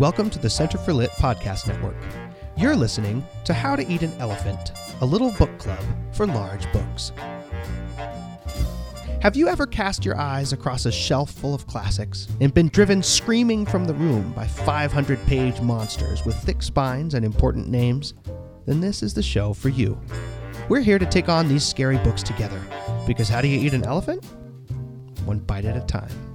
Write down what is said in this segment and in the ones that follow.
Welcome to the Center for Lit Podcast Network. You're listening to How to Eat an Elephant, a little book club for large books. Have you ever cast your eyes across a shelf full of classics and been driven screaming from the room by 500 page monsters with thick spines and important names? Then this is the show for you. We're here to take on these scary books together because how do you eat an elephant? One bite at a time.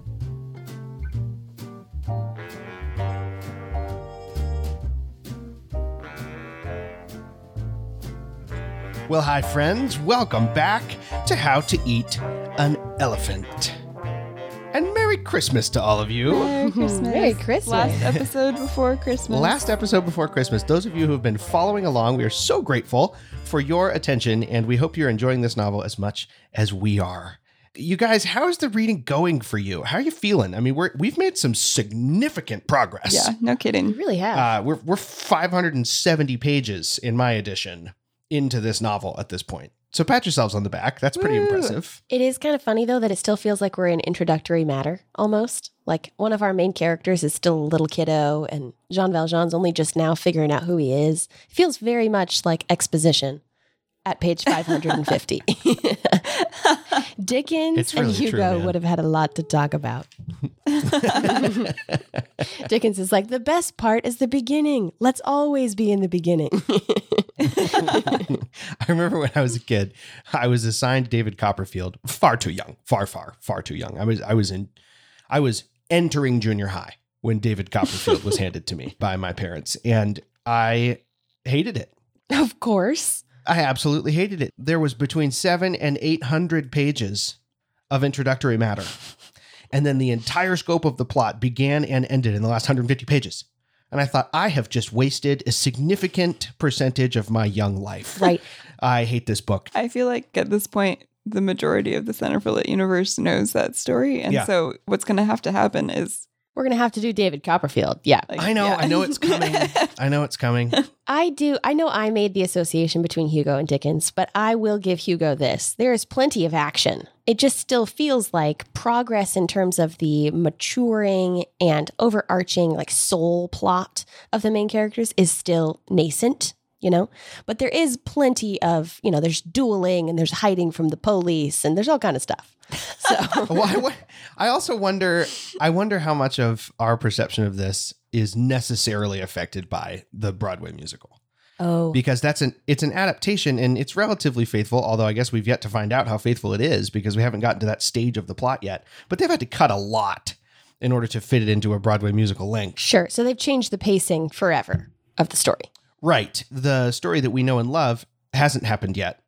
Well, hi, friends. Welcome back to How to Eat an Elephant. And Merry Christmas to all of you. Merry Christmas. Merry Christmas. Last episode before Christmas. Last episode before Christmas. Those of you who have been following along, we are so grateful for your attention, and we hope you're enjoying this novel as much as we are. You guys, how is the reading going for you? How are you feeling? I mean, we're we've made some significant progress. Yeah, no You kidding. really have. Uh, we're we're 570 pages in my edition into this novel at this point. So pat yourselves on the back. That's pretty Woo. impressive. it is kind of funny though that it still feels like we're in introductory matter almost. Like one of our main characters is still a little kiddo, and Jean Valjean's only just now figuring out who he is. It feels very much like exposition at page 550. Dickens It's and really true, Hugo would have had a lot to talk about. Dickens is like, the best part is the beginning. Let's always be in the beginning. I remember when I was a kid, I was assigned David Copperfield, far too young, far, far, far too young. I was, I was in, I was entering junior high when David Copperfield was handed to me by my parents, and I hated it. of course. I absolutely hated it. There was between seven and eight hundred pages of introductory matter, and then the entire scope of the plot began and ended in the last 150 pages. And I thought, I have just wasted a significant percentage of my young life. Right. I hate this book. I feel like at this point, the majority of the Center for Lit universe knows that story. And Yeah. so what's going to have to happen is We're going to have to do David Copperfield. Yeah. like, I know, yeah. I know it's coming. I know it's coming. I do. I know I made the association between Hugo and Dickens, but I will give Hugo this. There is plenty of action. It just still feels like progress in terms of the maturing and overarching, like soul plot of the main characters is still nascent, you know? But there is plenty of, you know, there's dueling and there's hiding from the police and there's all kind of stuff. So. well, I, I also wonder. I wonder how much of our perception of this is necessarily affected by the Broadway musical. Oh, because that's an it's an adaptation and it's relatively faithful although i guess we've yet to find out how faithful it is because we haven't gotten to that stage of the plot yet but they've had to cut a lot in order to fit it into a broadway musical length sure. So they've changed the pacing forever of the story. Right the story that we know and love hasn't happened yet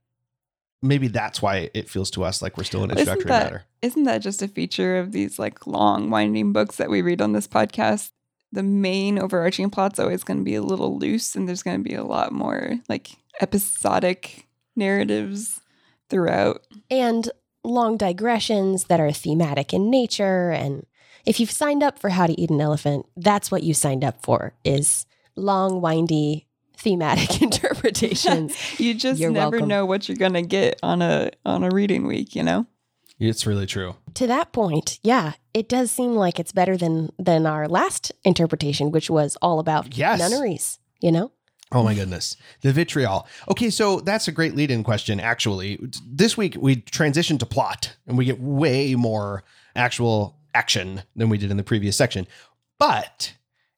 maybe that's why it feels to us like we're still in Well, isn't introductory that- matter Isn't that just a feature of these like long winding books that we read on this podcast? The main overarching plot's always going to be a little loose and there's going to be a lot more like episodic narratives throughout. and long digressions that are thematic in nature and if you've signed up for how to eat an elephant that's what you signed up for is long windy thematic interpretations you just You're never welcome. know what you're going to get on a on a reading week, you know? it's really true to that point yeah it does seem like it's better than than our last interpretation which was all about Yes. nunneries you know Oh my goodness. The vitriol. Okay, so that's a great lead in question, actually. This week we transition to plot and we get way more actual action than we did in the previous section. But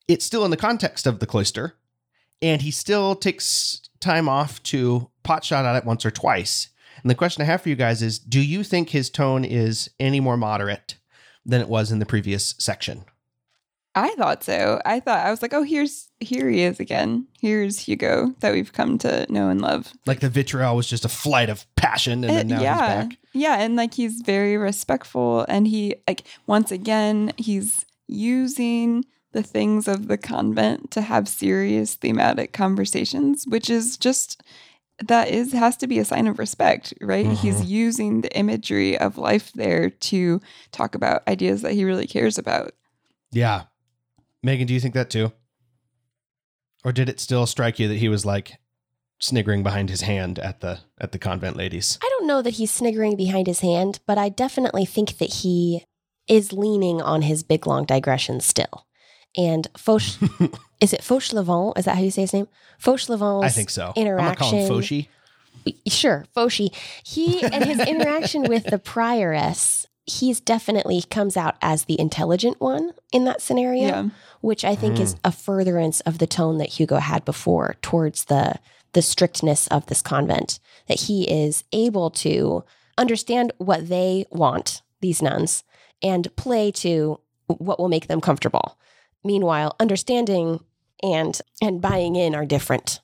it's still in the context of the cloister, and he still takes time off to pot shot at it once or twice. And the question I have for you guys is do you think his tone is any more moderate than it was in the previous section? I thought so. I thought I was like, "Oh, here's here he is again. Here's Hugo that we've come to know and love." Like the vitriol was just a flight of passion, and then Uh, now yeah. he's back. Yeah, and like he's very respectful and he like once again he's using the things of the convent to have serious thematic conversations, which is just that is has to be a sign of respect, right? He's Mhm. using the imagery of life there to talk about ideas that he really cares about. Yeah. Megan, do you think that too? Or did it still strike you that he was like sniggering behind his hand at the at the convent ladies? i don't know that he's sniggering behind his hand but i definitely think that he is leaning on his big long digressions still and Fauch. is it Fauchelevent? Is that how you say his name? Fauchelevent's I think so. I'm gonna interaction. call him Foshi. Sure, Foshi. He and his interaction with the prioress, he's definitely comes out as the intelligent one in that scenario, Yeah. which I think is mm. a furtherance of the tone that Hugo had before towards the the strictness of this convent. That he is able to understand what they want, these nuns, and play to what will make them comfortable. Meanwhile, understanding and and buying in are different.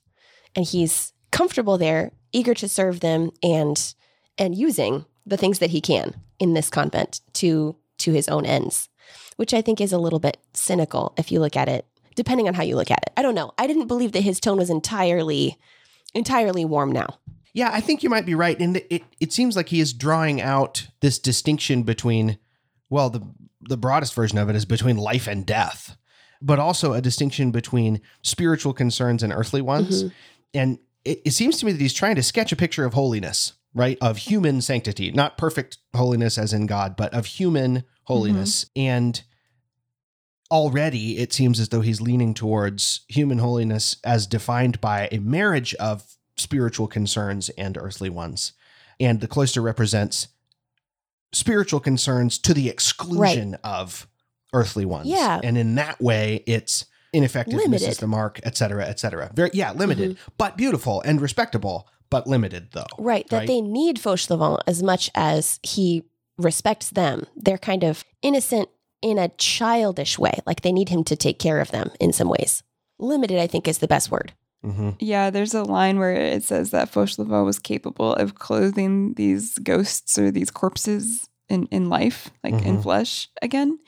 And he's comfortable there, eager to serve them and and using the things that he can in this convent to to his own ends, which I think is a little bit cynical if you look at it, depending on how you look at it. I don't know. I didn't believe that his tone was entirely entirely warm now. Yeah, I think you might be right. And it, it seems like he is drawing out this distinction between, well, the, the broadest version of it is between life and death, but also a distinction between spiritual concerns and earthly ones. Mm-hmm. And it, it seems to me that he's trying to sketch a picture of holiness, right? Of human sanctity, not perfect holiness as in God, but of human holiness. Mm-hmm. And already it seems as though he's leaning towards human holiness as defined by a marriage of spiritual concerns and earthly ones. And the cloister represents spiritual concerns to the exclusion of earthly ones. Yeah. And in that way, it's ineffective, Limited. misses the mark, et cetera, et cetera. Very, yeah, limited, but beautiful and respectable, but limited though. Right, that Right. they need Fauchelevent as much as he respects them. They're kind of innocent in a childish way, like they need him to take care of them in some ways. Limited, I think, is the best word. hmm Yeah, there's a line where it says that Fauchelevent was capable of clothing these ghosts or these corpses in, in life, like in Mhm. flesh again.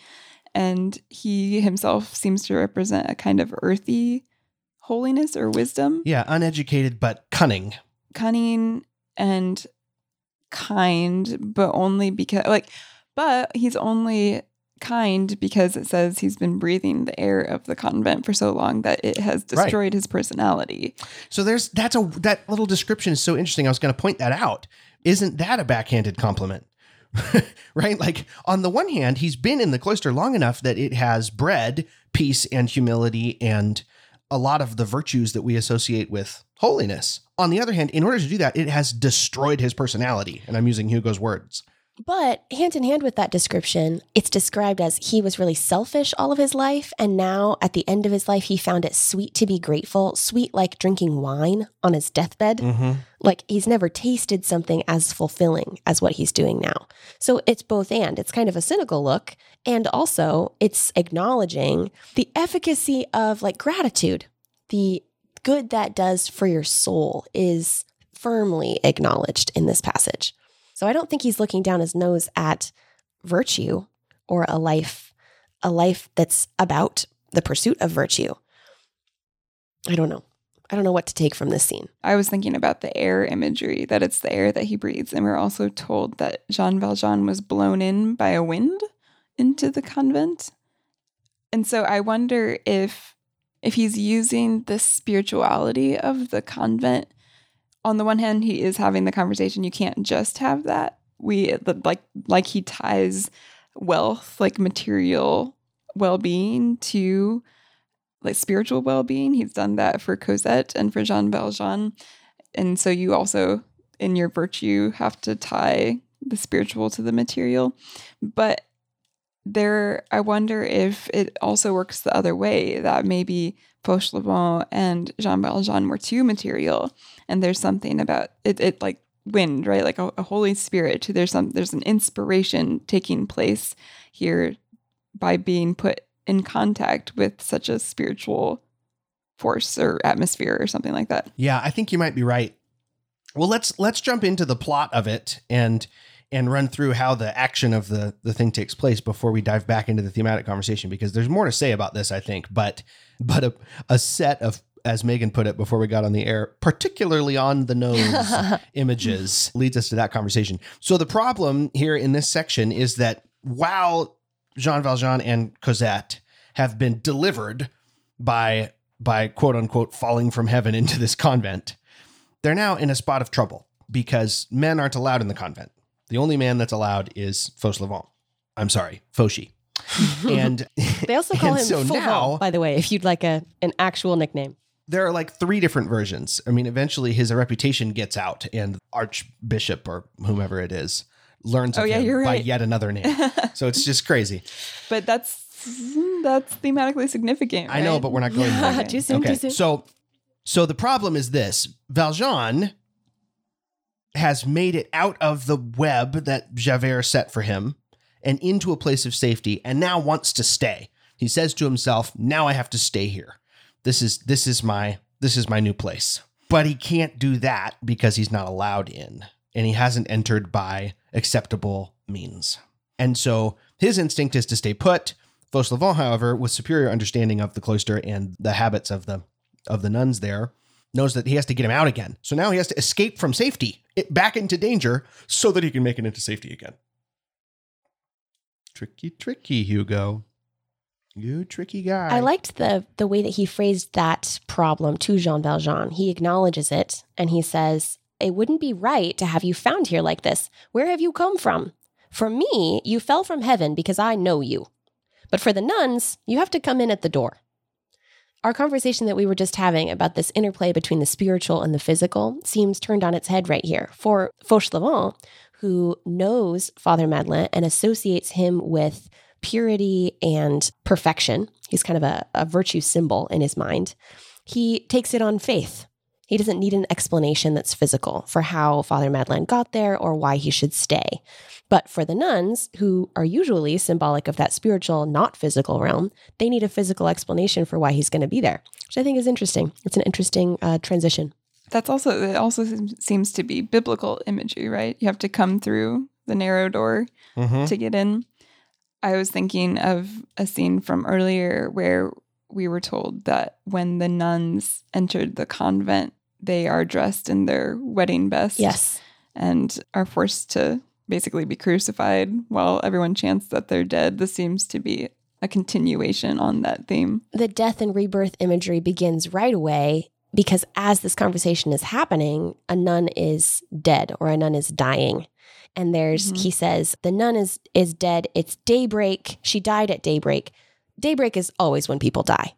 And he himself seems to represent a kind of earthy holiness or wisdom, Yeah, uneducated, but cunning. cunning and kind, but only because, like, but he's only kind because it says he's been breathing the air of the convent for so long that it has Right. destroyed his personality. So there's that's a that little description is so interesting. I was going to point that out. Isn't that a backhanded compliment? right? Like on the one hand, he's been in the cloister long enough that it has bred peace and humility and a lot of the virtues that we associate with holiness. On the other hand, in order to do that, it has destroyed his personality. And I'm using Hugo's words. But hand in hand with that description, it's described as he was really selfish all of his life. And now at the end of his life, he found it sweet to be grateful, sweet like drinking wine on his deathbed. Mm-hmm. Like he's never tasted something as fulfilling as what he's doing now. So it's both and. It's kind of a cynical look. And also, it's acknowledging the efficacy of like gratitude. The good that does for your soul is firmly acknowledged in this passage. So I don't think he's looking down his nose at virtue or a life a life that's about the pursuit of virtue. I don't know. I don't know what to take from this scene. I was thinking about the air imagery, that it's the air that he breathes. And we're also told that Jean Valjean was blown in by a wind into the convent. And so I wonder if if he's using the spirituality of the convent. On the one hand, he is having the conversation. You can't just have that. We like like he ties wealth, like material well-being to like spiritual well-being. He's done that for Cosette and for Jean Valjean. And so you also in your virtue have to tie the spiritual to the material. But there I wonder if it also works the other way that maybe Fauchelevent and Jean Valjean were too material and there's something about it, it like wind, right? Like a, a Holy Spirit. There's some there's an inspiration taking place here by being put in contact with such a spiritual force or atmosphere or something like that. Yeah, I think you might be right. Well, let's let's jump into the plot of it and and run through how the action of the the thing takes place before we dive back into the thematic conversation because there's more to say about this, I think. But but a, a set of as Megan put it before we got on the air, particularly on the nose images leads us to that conversation. So the problem here in this section is that while Jean Valjean and Cosette have been delivered by by quote unquote falling from heaven into this convent, they're now in a spot of trouble because men aren't allowed in the convent. The only man that's allowed is Fauchelevent. I'm sorry, Fauchy. and They also call him so Fauvent, now- by the way, if you'd like a an actual nickname. there are like three different versions. I mean, eventually his reputation gets out, and Archbishop or whomever it is learns Oh, of yeah, him you're right. by yet another name. so it's just crazy. But that's that's thematically significant. I know, but we're not going there. Yeah, too soon, okay, too soon. so so the problem is this: Valjean has made it out of the web that Javert set for him and into a place of safety, and now wants to stay. He says to himself, "Now I have to stay here. This is this is my this is my new place." But he can't do that because he's not allowed in, and he hasn't entered by acceptable means. And so his instinct is to stay put. Fauchelevent, however, with superior understanding of the cloister and the habits of the of the nuns there, knows that he has to get him out again. So now he has to escape from safety, it, back into danger, so that he can make it into safety again. Tricky, tricky, Hugo. You tricky guy. I liked the the way that he phrased that problem to Jean Valjean. He acknowledges it and he says, "It wouldn't be right to have you found here like this. Where have you come from? For me, you fell from heaven because I know you. But for the nuns, you have to come in at the door." Our conversation that we were just having about this interplay between the spiritual and the physical seems turned on its head right here. For Fauchelevent, who knows Father Madeleine and associates him with purity and perfection. He's kind of a, a virtue symbol in his mind. He takes it on faith. He doesn't need an explanation that's physical for how Father Madeleine got there or why he should stay. But for the nuns, who are usually symbolic of that spiritual, not physical realm, they need a physical explanation for why he's going to be there, which I think is interesting. It's an interesting uh, transition. That's also it. Also seems- seems to be biblical imagery, right? You have to come through the narrow door Mhm. to get in. I was thinking of a scene from earlier where we were told that when the nuns entered the convent, they are dressed in their wedding best. Yes. and are forced to basically be crucified while everyone chants that they're dead. This seems to be a continuation on that theme. the death and rebirth imagery begins right away because as this conversation is happening, a nun is dead or a nun is dying. And there's Mhm. he says the nun is is dead. It's daybreak. She died at daybreak. Daybreak is always when people die.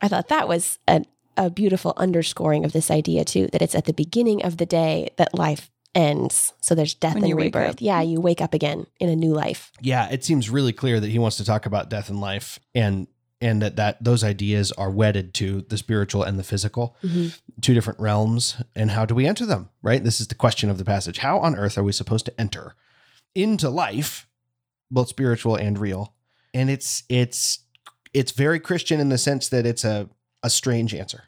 I thought that was a, a beautiful underscoring of this idea too, that it's at the beginning of the day that life ends. So there's death When and rebirth. Yeah, you wake up again in a new life. Yeah, it seems really clear that he wants to talk about death and life and and that, that those ideas are wedded to the spiritual and the physical, mm-hmm. two different realms. And how do we enter them? Right? This is the question of the passage. How on earth are we supposed to enter into life, both spiritual and real? And it's it's it's very Christian in the sense that it's a a strange answer.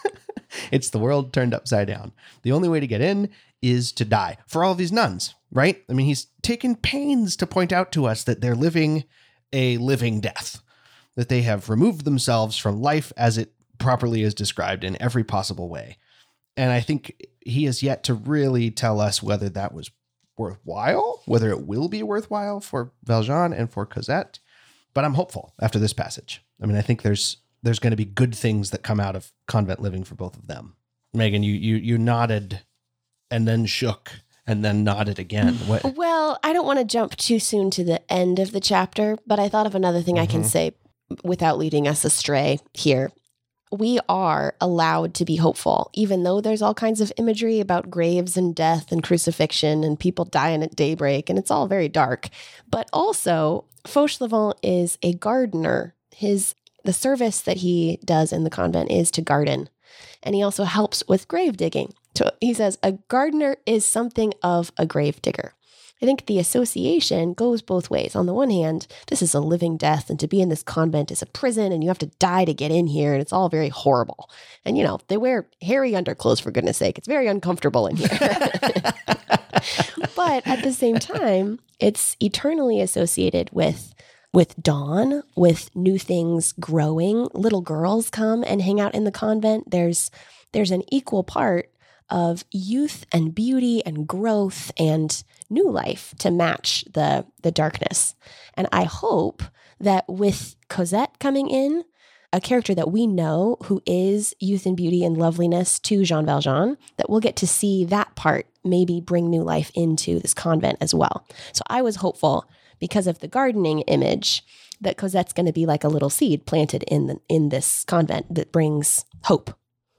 it's the world turned upside down. The only way to get in is to die for all these nuns, right? I mean, he's taken pains to point out to us that they're living a living death, that they have removed themselves from life as it properly is described in every possible way. And I think he has yet to really tell us whether that was worthwhile, whether it will be worthwhile for Valjean and for Cosette. But I'm hopeful after this passage. I mean, I think there's there's going to be good things that come out of convent living for both of them. Megan, you you you nodded and then shook and then nodded again. What? Well, I don't want to jump too soon to the end of the chapter, but I thought of another thing I can Mhm. say without leading us astray here. We are allowed to be hopeful, even though there's all kinds of imagery about graves and death and crucifixion and people dying at daybreak, and it's all very dark. But also, Fauchelevent is a gardener. His the service that he does in the convent is to garden, and he also helps with grave digging. So he says a gardener is something of a grave digger. I think the association goes both ways. On the one hand, this is a living death, and to be in this convent is a prison, and you have to die to get in here, and it's all very horrible. And you know, they wear hairy underclothes for goodness sake. It's very uncomfortable in here. but at the same time, it's eternally associated with with dawn, with new things growing. Little girls come and hang out in the convent. There's there's an equal part of youth and beauty and growth and new life to match the the darkness. And I hope that with Cosette coming in, a character that we know who is youth and beauty and loveliness to Jean Valjean, that we'll get to see that part maybe bring new life into this convent as well. So I was hopeful because of the gardening image that Cosette's going to be like a little seed planted in the, in this convent that brings hope,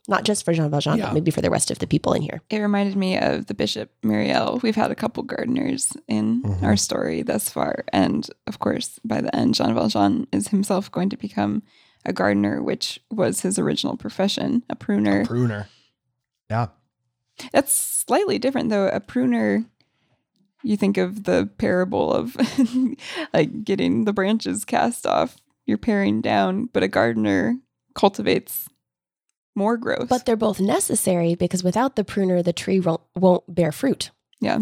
not just for Jean Valjean, Yeah. but maybe for the rest of the people in here. It reminded me of the Bishop Myriel. We've had a couple gardeners in Mhm. our story thus far. And of course, by the end, Jean Valjean is himself going to become a gardener, which was his original profession, a pruner. Pruner. Yeah. That's slightly different, though. A pruner, you think of the parable of like getting the branches cast off, you're paring down, but a gardener cultivates more growth. But they're both necessary because without the pruner, the tree won't, won't bear fruit. yeah.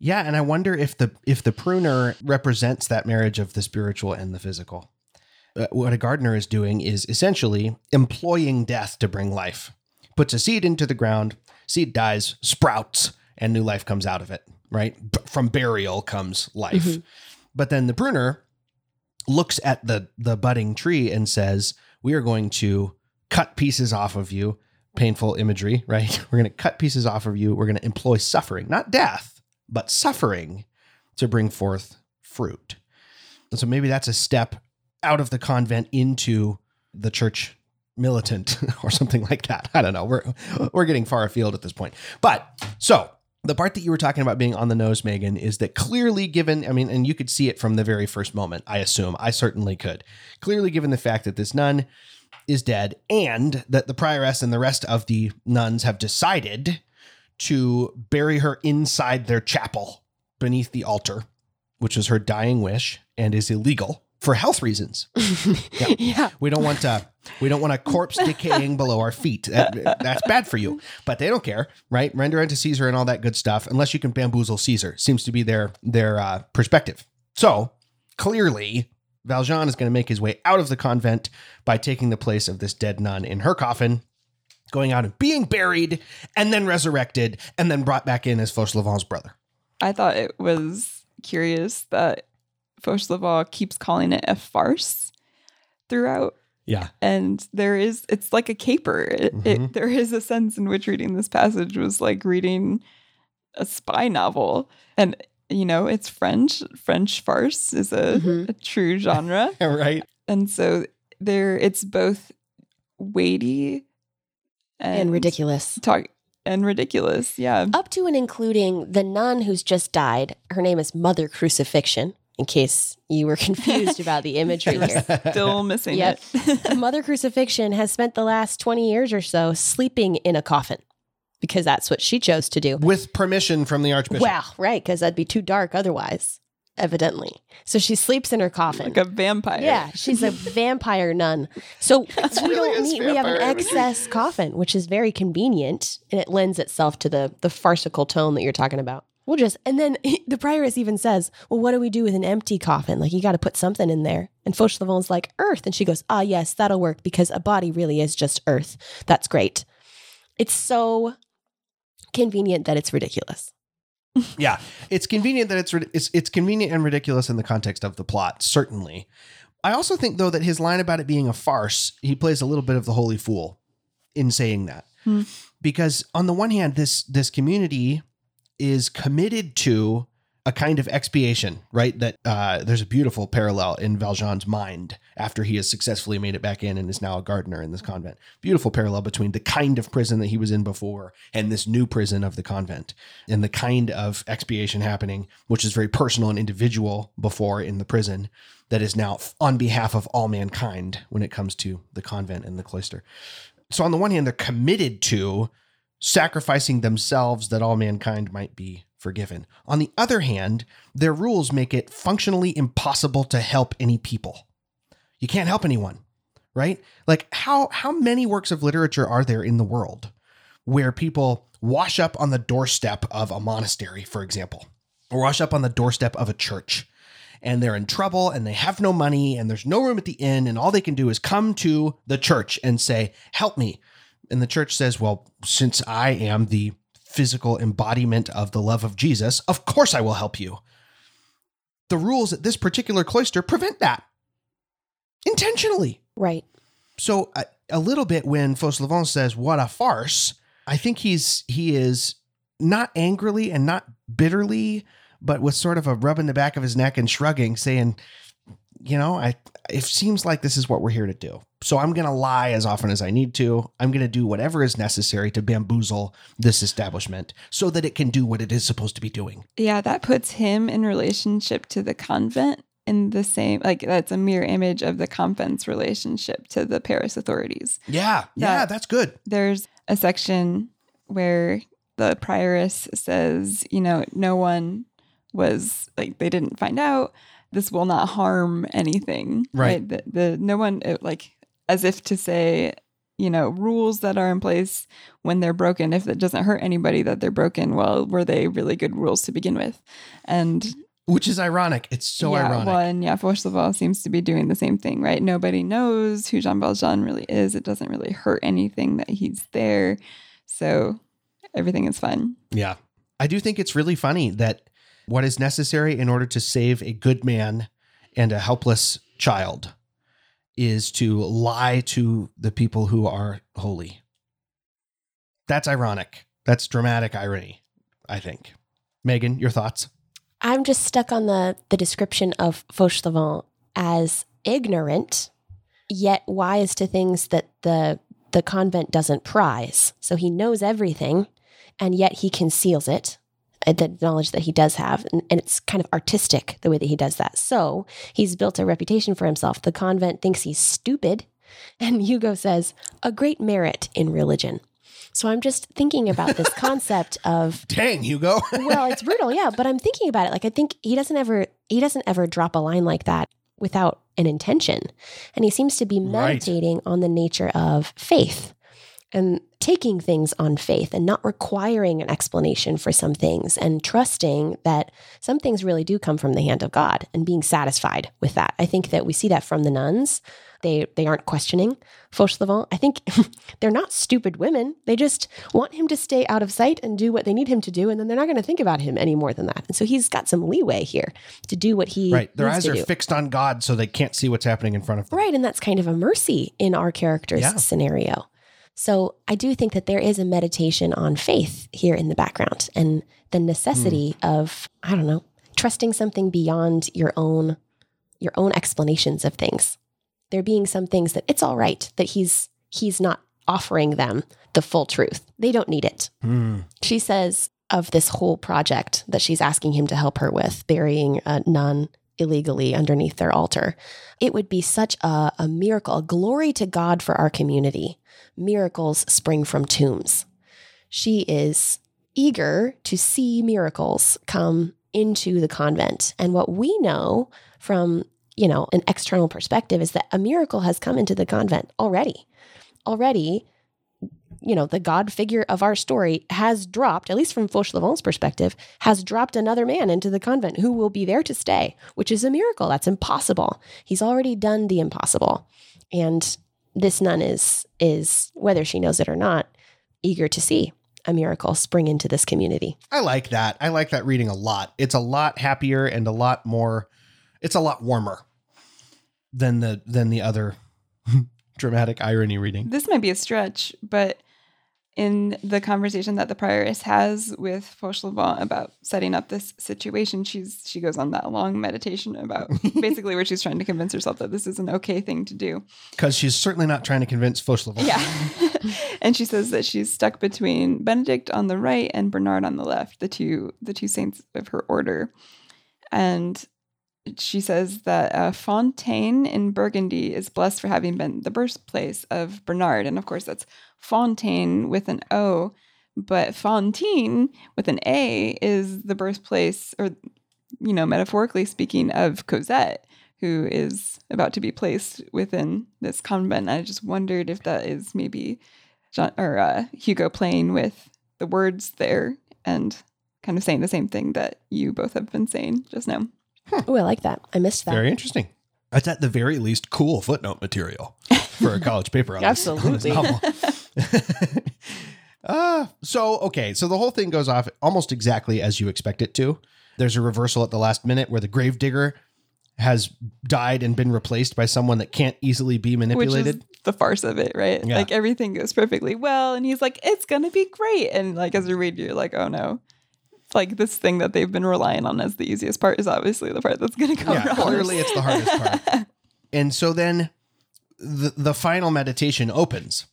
Yeah, and I wonder if the if the pruner represents that marriage of the spiritual and the physical. Uh, what a gardener is doing is essentially employing death to bring life. Puts a seed into the ground, seed dies, sprouts, and new life comes out of it, right? B- from burial comes life. Mhm. But then the pruner looks at the the budding tree and says, "We are going to cut pieces off of you." Painful imagery, right? We're going to cut pieces off of you. We're going to employ suffering, not death, but suffering to bring forth fruit. And so maybe that's a step out of the convent into the church militant or something like that. I don't know. We're we're getting far afield at this point. But so the part that you were talking about being on the nose, Megan, is that clearly given, I mean, and you could see it from the very first moment, I assume. I certainly could. Clearly given the fact that this nun is dead and that the prioress and the rest of the nuns have decided to bury her inside their chapel beneath the altar, which was her dying wish and is illegal for health reasons. Yeah. yeah. We don't want to we don't want a corpse decaying below our feet. That- that's bad for you. But they don't care, right? Render unto Caesar and all that good stuff, unless you can bamboozle Caesar. Seems to be their their uh, perspective. So clearly, Valjean is going to make his way out of the convent by taking the place of this dead nun in her coffin, going out and being buried, and then resurrected, and then brought back in as Fauchelevent's brother. I thought it was curious that Fauchelevent keeps calling it a farce throughout. Yeah. And there is, it's like a caper. It, Mhm. it, there is a sense in which reading this passage was like reading a spy novel. And, you know, it's French. French farce is a, Mhm. a true genre. right. and so there, it's both weighty and, And ridiculous. Talk, and ridiculous. Yeah. Up to and including the nun who's just died. Her name is Mother Crucifixion, in case you were confused about the imagery here. Still missing Yep. it. Mother Crucifixion has spent the last 20 years or so sleeping in a coffin because that's what she chose to do. With permission from the Archbishop. Wow, right, because that'd be too dark otherwise, evidently. So she sleeps in her coffin. like a vampire. yeah, she's a vampire nun. So we really don't need we have an excess coffin, which is very convenient and it lends itself to the the farcical tone that you're talking about. We'll just and then the prioress even says, "Well, what do we do with an empty coffin? Like you got to put something in there." And Fauchelevent's like, "Earth," and she goes, "Ah, yes, that'll work because a body really is just earth. That's great." It's so convenient that it's ridiculous. Yeah, it's convenient that it's it's it's convenient and ridiculous in the context of the plot. Certainly, I also think though that his line about it being a farce, he plays a little bit of the holy fool in saying that, Hmm. because on the one hand, this this community is committed to a kind of expiation, right? That uh, there's a beautiful parallel in Valjean's mind after he has successfully made it back in and is now a gardener in this convent. Beautiful parallel between the kind of prison that he was in before and this new prison of the convent, and the kind of expiation happening, which is very personal and individual before in the prison, that is now on behalf of all mankind when it comes to the convent and the cloister. So, on the one hand, they're committed to sacrificing themselves that all mankind might be forgiven. On the other hand, their rules make it functionally impossible to help any people. You can't help anyone, right? Like how how many works of literature are there in the world where people wash up on the doorstep of a monastery, for example, or wash up on the doorstep of a church? And they're in trouble and they have no money and there's no room at the inn, and all they can do is come to the church and say, Help me. And the church says, Well, since I am the physical embodiment of the love of Jesus, of course I will help you. The rules at this particular cloister prevent that intentionally. Right. So a, a little bit when Fauchelevent says "what a farce," I think he's he is not angrily and not bitterly, but with sort of a rub in the back of his neck and shrugging, saying, you know, I it seems like this is what we're here to do. So I'm going to lie as often as I need to. I'm going to do whatever is necessary to bamboozle this establishment so that it can do what it is supposed to be doing. Yeah, that puts him in relationship to the convent in the same like that's a mirror image of the convent's relationship to the Paris authorities. Yeah. Yeah, that's good. There's a section where the prioress says, you know, no one was like they didn't find out. This will not harm anything. Right. The, the no one it, like as if to say, you know, rules that are in place when they're broken, if it doesn't hurt anybody that they're broken, well, were they really good rules to begin with? And Which is ironic. It's so yeah, ironic. Well, and yeah, Fauchelevent seems to be doing the same thing, right? Nobody knows who Jean Valjean really is. It doesn't really hurt anything that he's there. So everything is fun. Yeah. I do think it's really funny that what is necessary in order to save a good man and a helpless child is to lie to the people who are holy. That's ironic. That's dramatic irony, I think. Megan, your thoughts? I'm just stuck on the the description of Fauchelevent as ignorant, yet wise to things that the the convent doesn't prize. So he knows everything, and yet he conceals it. Uh, The knowledge that he does have, and, and it's kind of artistic the way that he does that. So he's built a reputation for himself. The convent thinks he's stupid, and Hugo says a great merit in religion. So I'm just thinking about this concept of Dang, Hugo. well, it's brutal, yeah. But I'm thinking about it. Like I think he doesn't ever he doesn't ever drop a line like that without an intention. And he seems to be Right. meditating on the nature of faith and taking things on faith and not requiring an explanation for some things and trusting that some things really do come from the hand of God and being satisfied with that. I think that we see that from the nuns. They they aren't questioning Fauchelevent. I think they're not stupid women. They just want him to stay out of sight and do what they need him to do, and then they're not going to think about him any more than that. And so he's got some leeway here to do what he right. Their needs eyes to are do. fixed on God so they can't see what's happening in front of them. Right. And that's kind of a mercy in our character's Yeah. scenario. So I do think that there is a meditation on faith here in the background and the necessity Hmm. of, I don't know, trusting something beyond your own your own explanations of things. There being some things that it's all right that he's he's not offering them the full truth. They don't need it. Hmm. She says of this whole project that she's asking him to help her with, burying a nun illegally underneath their altar. It would be such a, a miracle, a glory to God for our community. Miracles spring from tombs. She is eager to see miracles come into the convent. And what we know from, you know, an external perspective is that a miracle has come into the convent already. Already, you know, the God figure of our story has dropped, at least from Fauchelevent's perspective, has dropped another man into the convent who will be there to stay, which is a miracle. That's impossible. He's already done the impossible. And this nun is is, whether she knows it or not, eager to see a miracle spring into this community. I like that. I like that reading a lot. It's a lot happier and a lot more it's a lot warmer than the than the other dramatic irony reading. This might be a stretch, but in the conversation that the prioress has with Fauchelevent about setting up this situation, she's she goes on that long meditation about basically where she's trying to convince herself that this is an okay thing to do. Because she's certainly not trying to convince Fauchelevent. Yeah. and she says that she's stuck between Benedict on the right and Bernard on the left, the two the two saints of her order. And she says that uh, Fontaine in Burgundy is blessed for having been the birthplace of Bernard. And of course, that's Fontaine with an O, but Fantine with an A is the birthplace, or, you know, metaphorically speaking, of Cosette, who is about to be placed within this convent. I just wondered if that is maybe John, or uh, Hugo playing with the words there and kind of saying the same thing that you both have been saying just now. Oh, I like that. I missed that. Very interesting. That's at the very least cool footnote material for a college paper. On this- on this Absolutely. novel. uh, so, okay. So the whole thing goes off almost exactly as you expect it to. There's a reversal at the last minute where the gravedigger has died and been replaced by someone that can't easily be manipulated. Which is the farce of it, right? Yeah. Like everything goes perfectly well, and he's like, "It's gonna be great," and like as a reader, you're like, "Oh no, like this thing that they've been relying on as the easiest part is obviously the part that's going to come yeah, wrong. clearly it's the hardest part. And so then the, the final meditation opens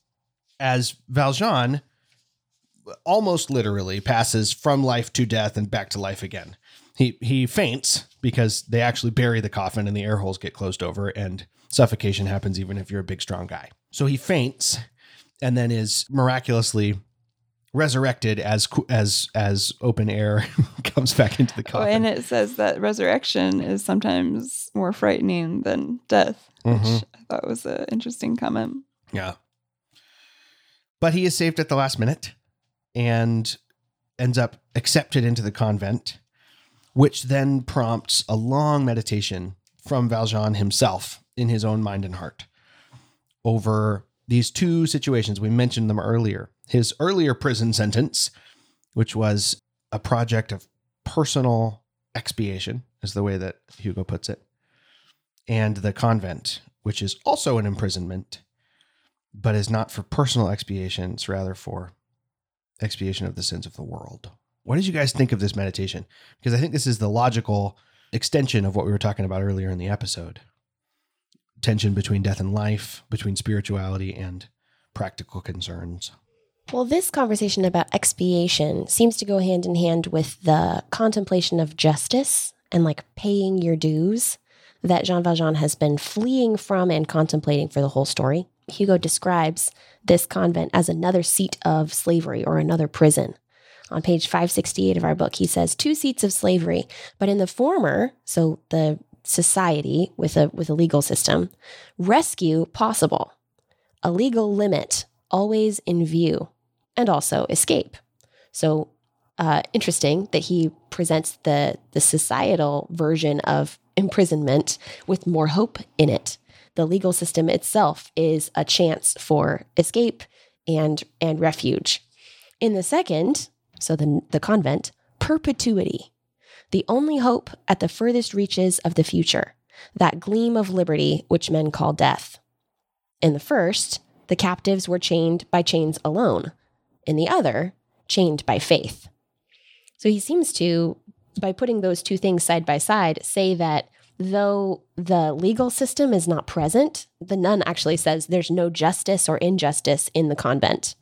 as Valjean almost literally passes from life to death and back to life again. He he faints because they actually bury the coffin and the air holes get closed over and suffocation happens even if you're a big strong guy. So he faints and then is miraculously resurrected as as as open air comes back into the Oh, coffin. and it says that resurrection is sometimes more frightening than death, which Mhm. I thought was an interesting comment. Yeah. But he is saved at the last minute and ends up accepted into the convent, which then prompts a long meditation from Valjean himself in his own mind and heart over these two situations. We mentioned them earlier. His earlier prison sentence, which was a project of personal expiation, is the way that Hugo puts it, and the convent, which is also an imprisonment but is not for personal expiation. It's rather for expiation of the sins of the world. What did you guys think of this meditation? Because I think this is the logical extension of what we were talking about earlier in the episode tension between death and life, between spirituality and practical concerns. Well, this conversation about expiation seems to go hand in hand with the contemplation of justice and like paying your dues that Jean Valjean has been fleeing from and contemplating for the whole story. Hugo describes this convent as another seat of slavery or another prison. On page 568 of our book, he says two seats of slavery, but in the former, so the society with a with a legal system, rescue possible. A legal limit always in view, and also escape. So uh, interesting that he presents the the societal version of imprisonment with more hope in it. The legal system itself is a chance for escape and and refuge. In the second, so the the convent, perpetuity. The only hope at the furthest reaches of the future, that gleam of liberty which men call death. In the first, the captives were chained by chains alone. In the other, chained by faith. So he seems to, by putting those two things side by side, say that though the legal system is not present, the nun actually says there's no justice or injustice in the convent.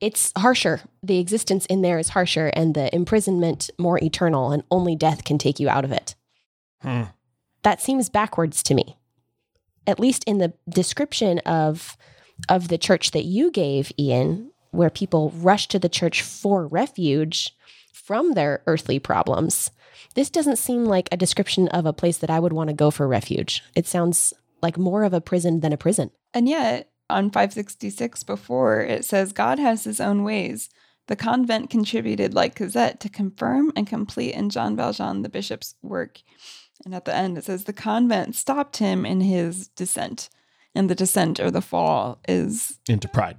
It's harsher. The existence in there is harsher, and the imprisonment more eternal, and only death can take you out of it. Hmm. That seems backwards to me. At least in the description of of the church that you gave, Ian, where people rush to the church for refuge from their earthly problems. This doesn't seem like a description of a place that I would want to go for refuge. It sounds like more of a prison than a prison. And yet, on 566 before, it says God has his own ways. The convent contributed, like Cosette, to confirm and complete in Jean Valjean the bishop's work. And at the end, it says the convent stopped him in his descent. And the descent or the fall is Into pride.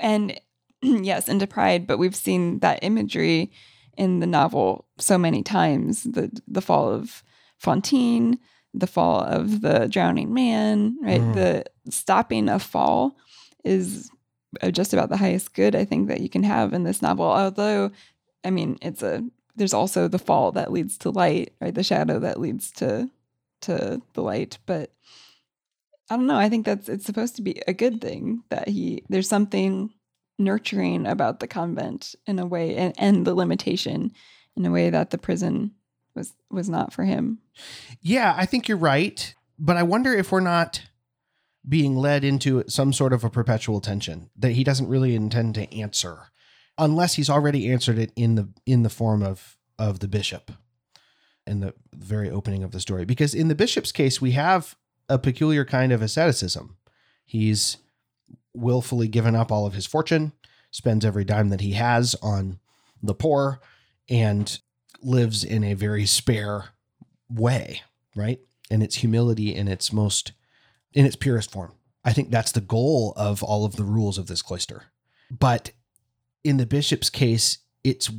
And yes, into pride, but we've seen that imagery in the novel so many times. The the fall of Fantine, the fall of the drowning man, right? Mm. The stopping a fall is uh, just about the highest good I think that you can have in this novel. Although, I mean, it's a there's also the fall that leads to light, right? The shadow that leads to to the light, but I don't know. I think that's it's supposed to be a good thing that he there's something nurturing about the convent in a way and, and the limitation in a way that the prison was was not for him. Yeah, I think you're right. But I wonder if we're not being led into some sort of a perpetual tension that he doesn't really intend to answer unless he's already answered it in the in the form of of the bishop in the very opening of the story because in the bishop's case we have a peculiar kind of asceticism. He's willfully given up all of his fortune spends every dime that he has on the poor and lives in a very spare way right? And its humility in its most in its purest form. I think that's the goal of all of the rules of this cloister. But in the bishop's case it's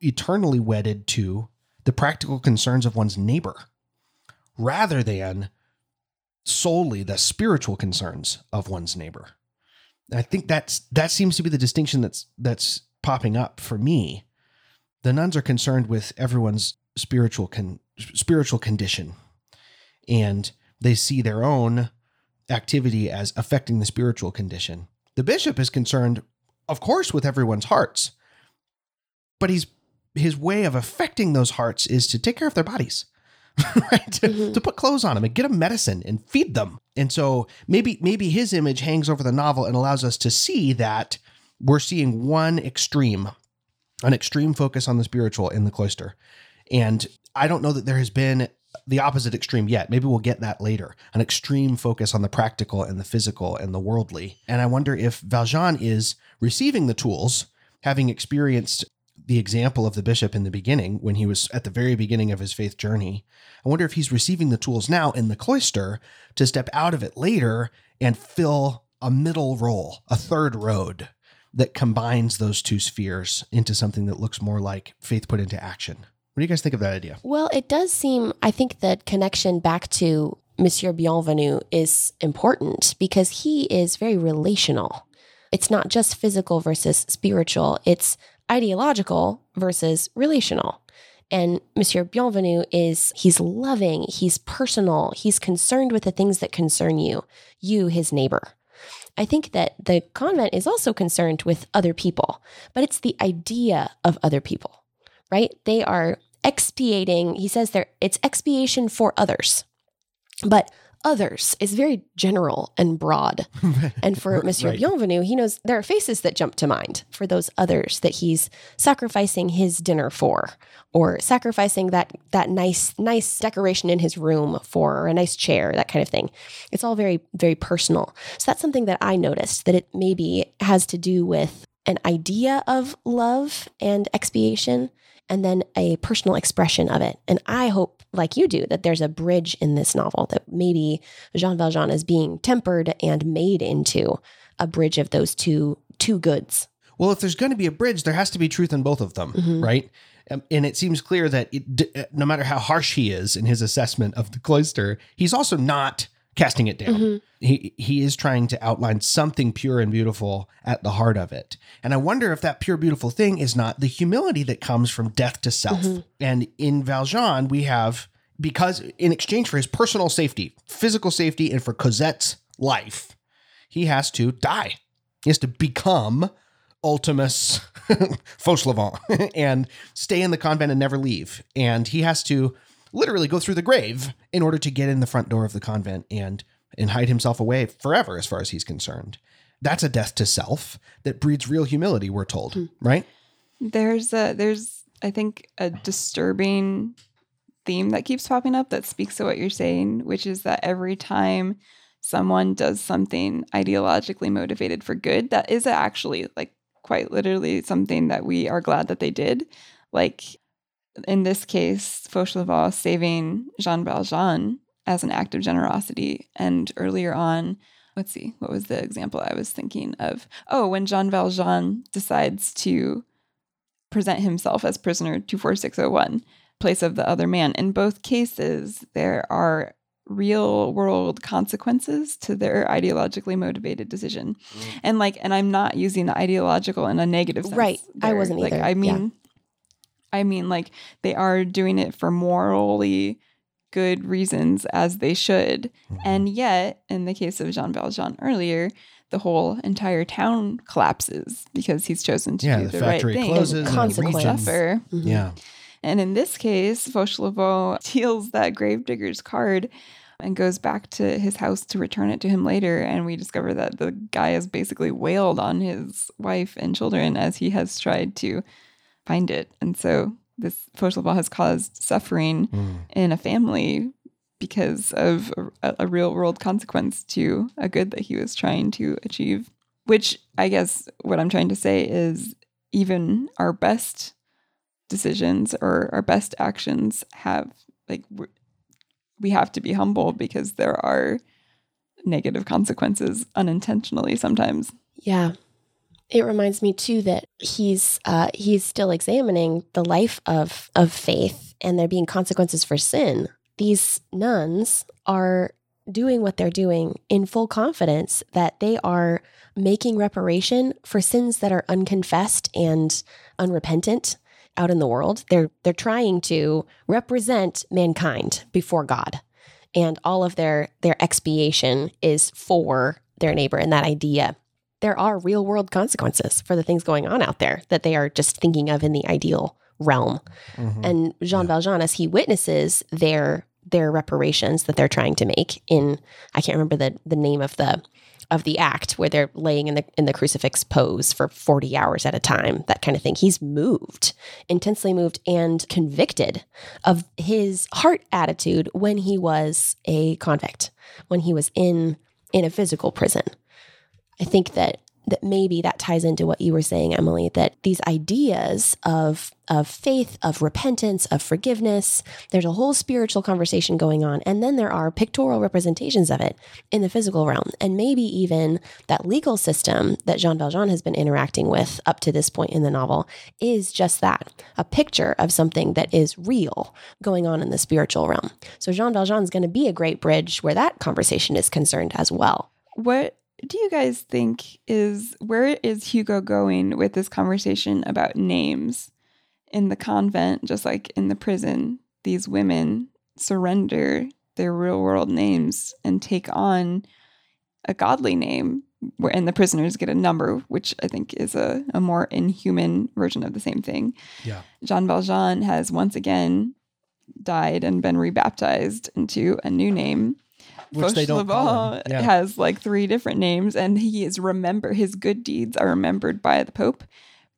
eternally wedded to the practical concerns of one's neighbor rather than solely the spiritual concerns of one's neighbor. And i think that's that seems to be the distinction that's that's popping up for me. The nuns are concerned with everyone's spiritual con- spiritual condition. And they see their own activity as affecting the spiritual condition. The bishop is concerned, of course, with everyone's hearts, but he's his way of affecting those hearts is to take care of their bodies, right? To, Mhm. to put clothes on them and get them medicine and feed them. And so maybe maybe his image hangs over the novel and allows us to see that we're seeing one extreme, an extreme focus on the spiritual in the cloister. And I don't know that there has been the opposite extreme yet. Maybe we'll get that later. An extreme focus on the practical and the physical and the worldly. And I wonder if Valjean is receiving the tools, having experienced the example of the bishop in the beginning when he was at the very beginning of his faith journey. I wonder if he's receiving the tools now in the cloister to step out of it later and fill a middle role, a third road that combines those two spheres into something that looks more like faith put into action. What do you guys think of that idea? Well, it does seem, I think that connection back to Monsieur Bienvenu is important because he is very relational. It's not just physical versus spiritual, it's ideological versus relational. And Monsieur Bienvenu is, he's loving, he's personal, he's concerned with the things that concern you, you, his neighbor. I think that the convent is also concerned with other people, but it's the idea of other people, right? They are expiating, he says there, it's expiation for others. But others is very general and broad. And for Monsieur Right. Bienvenu, he knows there are faces that jump to mind for those others that he's sacrificing his dinner for, or sacrificing that that nice nice decoration in his room for, or a nice chair, that kind of thing. It's all very very personal. So that's something that I noticed that it maybe has to do with an idea of love and expiation and then a personal expression of it. And I hope, like you do, that there's a bridge in this novel that maybe Jean Valjean is being tempered and made into a bridge of those two two goods. Well, if there's going to be a bridge, there has to be truth in both of them, Mhm. right? Um, And it seems clear that it, uh, no matter how harsh he is in his assessment of the cloister, he's also not casting it down. Mhm. He he is trying to outline something pure and beautiful at the heart of it. And I wonder if that pure beautiful thing is not the humility that comes from death to self. Mhm. And in Valjean, we have because in exchange for his personal safety, physical safety, and for Cosette's life, he has to die. He has to become Ultimus Fauchelevent and stay in the convent and never leave. And he has to literally go through the grave in order to get in the front door of the convent and and hide himself away forever as far as he's concerned. That's a death to self that breeds real humility, we're told, hmm. right? There's a there's I think a disturbing theme that keeps popping up that speaks to what you're saying, which is that every time someone does something ideologically motivated for good, that is actually like quite literally something that we are glad that they did. Like in this case, Fauchelevent saving Jean Valjean as an act of generosity. And earlier on, let's see, what was the example I was thinking of? Oh, when Jean Valjean decides to present himself as prisoner 24601, place of the other man. In both cases, there are real world consequences to their ideologically motivated decision. Mm. And like, and I'm not using the ideological in a negative sense. Right. I wasn't like, either. I Yeah. Mean, I mean, like they are doing it for morally good reasons as they should. And yet, in the case of Jean Valjean earlier, the whole entire town collapses because he's chosen to Yeah, do the the, right thing. closes and the consequence region- suffer. Mhm. yeah. And in this case, Fauchelevent deals that gravedigger's card and goes back to his house to return it to him later. And we discover that the guy has basically wailed on his wife and children as he has tried to find it. And so this Fauchelevent has caused suffering Mm. in a family because of a, a real world consequence to a good that he was trying to achieve. Which I guess what I'm trying to say is even our best decisions or our best actions have like we have to be humble because there are negative consequences unintentionally sometimes. Yeah. It reminds me too that he's uh, he's still examining the life of of faith and there being consequences for sin. These nuns are doing what they're doing in full confidence that they are making reparation for sins that are unconfessed and unrepentant. out in the world. They're they're trying to represent mankind before God. And all of their their expiation is for their neighbor and that idea. There are real world consequences for the things going on out there that they are just thinking of in the ideal realm. Mhm. And Jean Valjean, as he witnesses their their reparations that they're trying to make in I can't remember the the name of the of the act where they're laying in the in the crucifix pose for 40 hours at a time, that kind of thing. He's moved, intensely moved and convicted of his heart attitude when he was a convict, when he was in in a physical prison. I think that that maybe that ties into what you were saying, Emily, that these ideas of of faith, of repentance, of forgiveness, there's a whole spiritual conversation going on. And then there are pictorial representations of it in the physical realm. And maybe even that legal system that Jean Valjean has been interacting with up to this point in the novel is just that a picture of something that is real going on in the spiritual realm. So Jean Valjean is going to be a great bridge where that conversation is concerned as well. What do you guys think is where is Hugo going with this conversation about names in the convent, just like in the prison? These women surrender their real world names and take on a godly name, where and the prisoners get a number, which I think is a, a more inhuman version of the same thing. Yeah. Jean Valjean has once again died and been rebaptized into a new name. Which they don't call him. Fauchelevent Yeah. has like three different names, and he is remember his good deeds are remembered by the Pope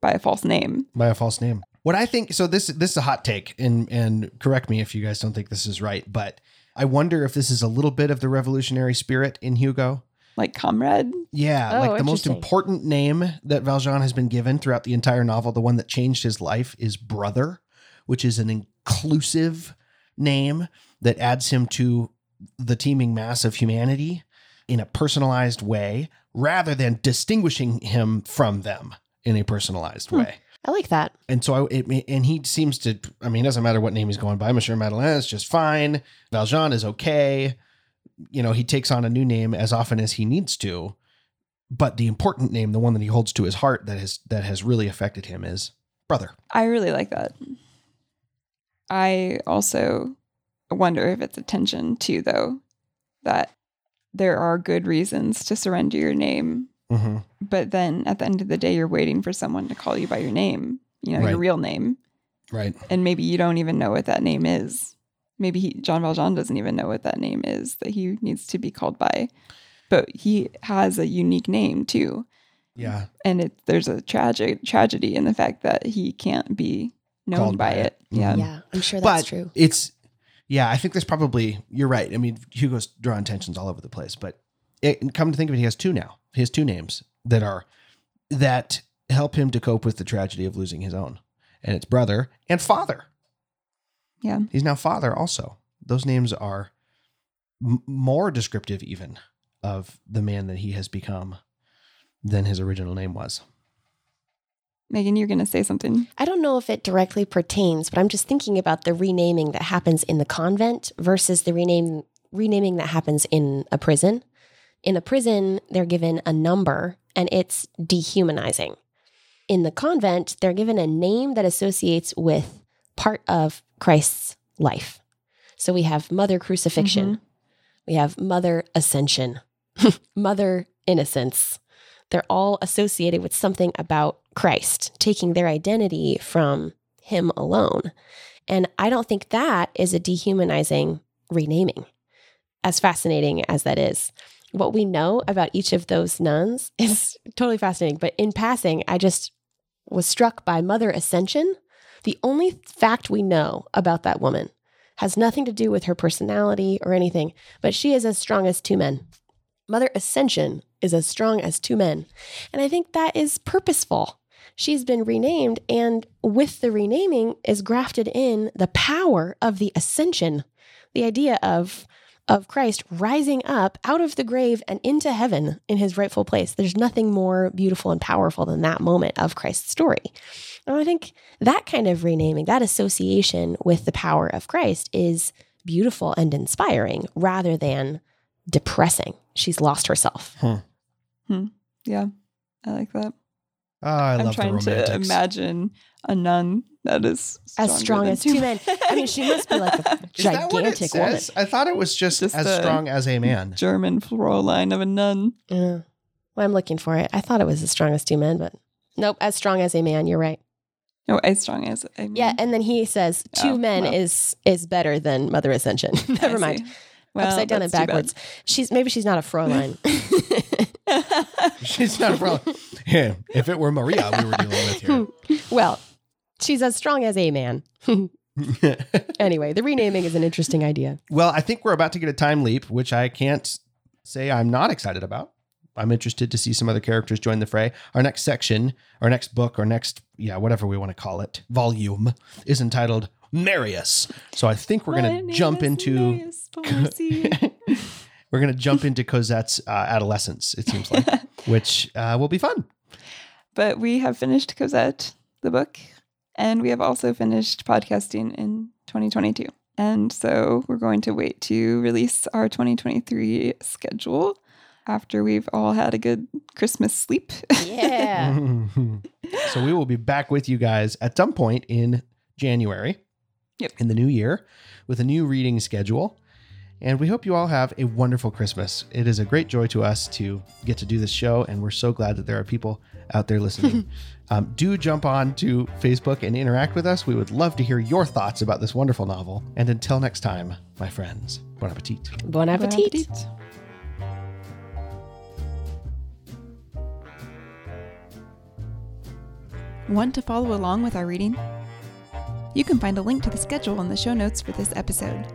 by a false name. by a false name. What I think so this this is a hot take and and correct me if you guys don't think this is right, but I wonder if this is a little bit of the revolutionary spirit in Hugo. Like comrade, Yeah, Oh, like the most important name that Valjean has been given throughout the entire novel, the one that changed his life is brother, which is an inclusive name that adds him to the teeming mass of humanity in a personalized way rather than distinguishing him from them in a personalized Hmm. way. I like that. And so, I, it, and he seems to. I mean, it doesn't matter what name he's going by. Monsieur Madeleine is just fine. Valjean is okay. You know, he takes on a new name as often as he needs to. But the important name, the one that he holds to his heart, that has that has really affected him, is brother. I really like that. I also wonder if it's a tension too, though, that there are good reasons to surrender your name, Mm-hmm. but then at the end of the day, you're waiting for someone to call you by your name, you know, Right. your real name. Right. and maybe you don't even know what that name is. Maybe he, Jean Valjean doesn't even know what that name is that he needs to be called by. But he has a unique name too, Yeah. and it there's a tragic tragedy in the fact that he can't be known by by it. it. Yeah. Yeah, I'm sure that's but true. it's yeah. I think there's probably you're right. I mean, Hugo's drawing tensions all over the place, but it, come to think of it, he has two now. He has two names that are that help him to cope with the tragedy of losing his own, and it's brother and father. Yeah. He's now father also. Those names are m- more descriptive even of the man that he has become than his original name was. Megan, you're gonna say something. I don't know if it directly pertains, but I'm just thinking about the renaming that happens in the convent versus the rename renaming that happens in a prison. In a prison, they're given a number and it's dehumanizing. In the convent, they're given a name that associates with part of Christ's life. So we have Mother Crucifixion, mm-hmm. we have Mother Ascension, Mother Innocence. They're all associated with something about Christ, taking their identity from Him alone. And I don't think that is a dehumanizing renaming, as fascinating as that is. What we know about each of those nuns is totally fascinating. But in passing, I just was struck by Mother Ascension. The only fact we know about that woman has nothing to do with her personality or anything, but she is as strong as two men. Mother Ascension is as strong as two men. And I think that is purposeful. She's been renamed, and with the renaming is grafted in the power of the ascension, the idea of of Christ rising up out of the grave and into heaven in his rightful place. There's nothing more beautiful and powerful than that moment of Christ's story. And I think that kind of renaming, that association with the power of Christ is beautiful and inspiring rather than depressing. She's lost herself. Hmm. Yeah, I like that. Oh, I I'm love the trying to imagine a nun that is As strong than as two men. I mean, she must be like a Is that what it gigantic woman. I thought it was just, Just as strong as a man. German Fräulein of a nun. Yeah. Well, I'm looking for it. I thought it was as strong as two men, but nope, as strong as a man. You're right. No, as strong as a man. Yeah, and then he says two Oh, men well. is is better than Mother Ascension. I Never mind. see. Well, Upside down and that's too bad. backwards. She's maybe she's not a Fräulein. She's not a problem. Yeah, if it were Maria, we were dealing with here. well, she's as strong as a man. anyway, the renaming is an interesting idea. well, I think we're about to get a time leap, which I can't say I'm not excited about. I'm interested to see some other characters join the fray. Our next section, our next book, our next, yeah, whatever we want to call it, volume is entitled Marius. So I think we're going to jump into we're going to jump into Cosette's uh, adolescence. It seems like, which uh, will be fun. but we have finished Cosette, the book, and we have also finished podcasting in 2022. And so we're going to wait to release our 2023 schedule after we've all had a good Christmas sleep. Yeah. so we will be back with you guys at some point in January. Yep. In the new year with a new reading schedule. And we hope you all have a wonderful Christmas. It is a great joy to us to get to do this show, and we're so glad that there are people out there listening. um, do jump on to Facebook and interact with us. We would love to hear your thoughts about this wonderful novel. And until next time, my friends, bon appetit. Bon appetit. Bon appetit. Want to follow along with our reading? You can find a link to the schedule in the show notes for this episode.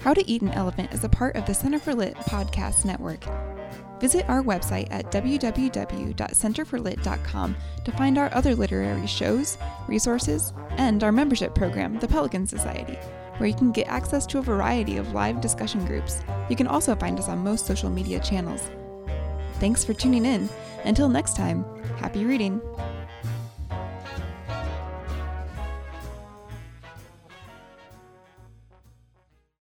How to Eat an Elephant is a part of the Center for Lit podcast network. Visit our website at www.centerforlit.com to find our other literary shows, resources, and our membership program, the Pelican Society, where you can get access to a variety of live discussion groups. You can also find us on most social media channels. Thanks for tuning in. Until next time, happy reading.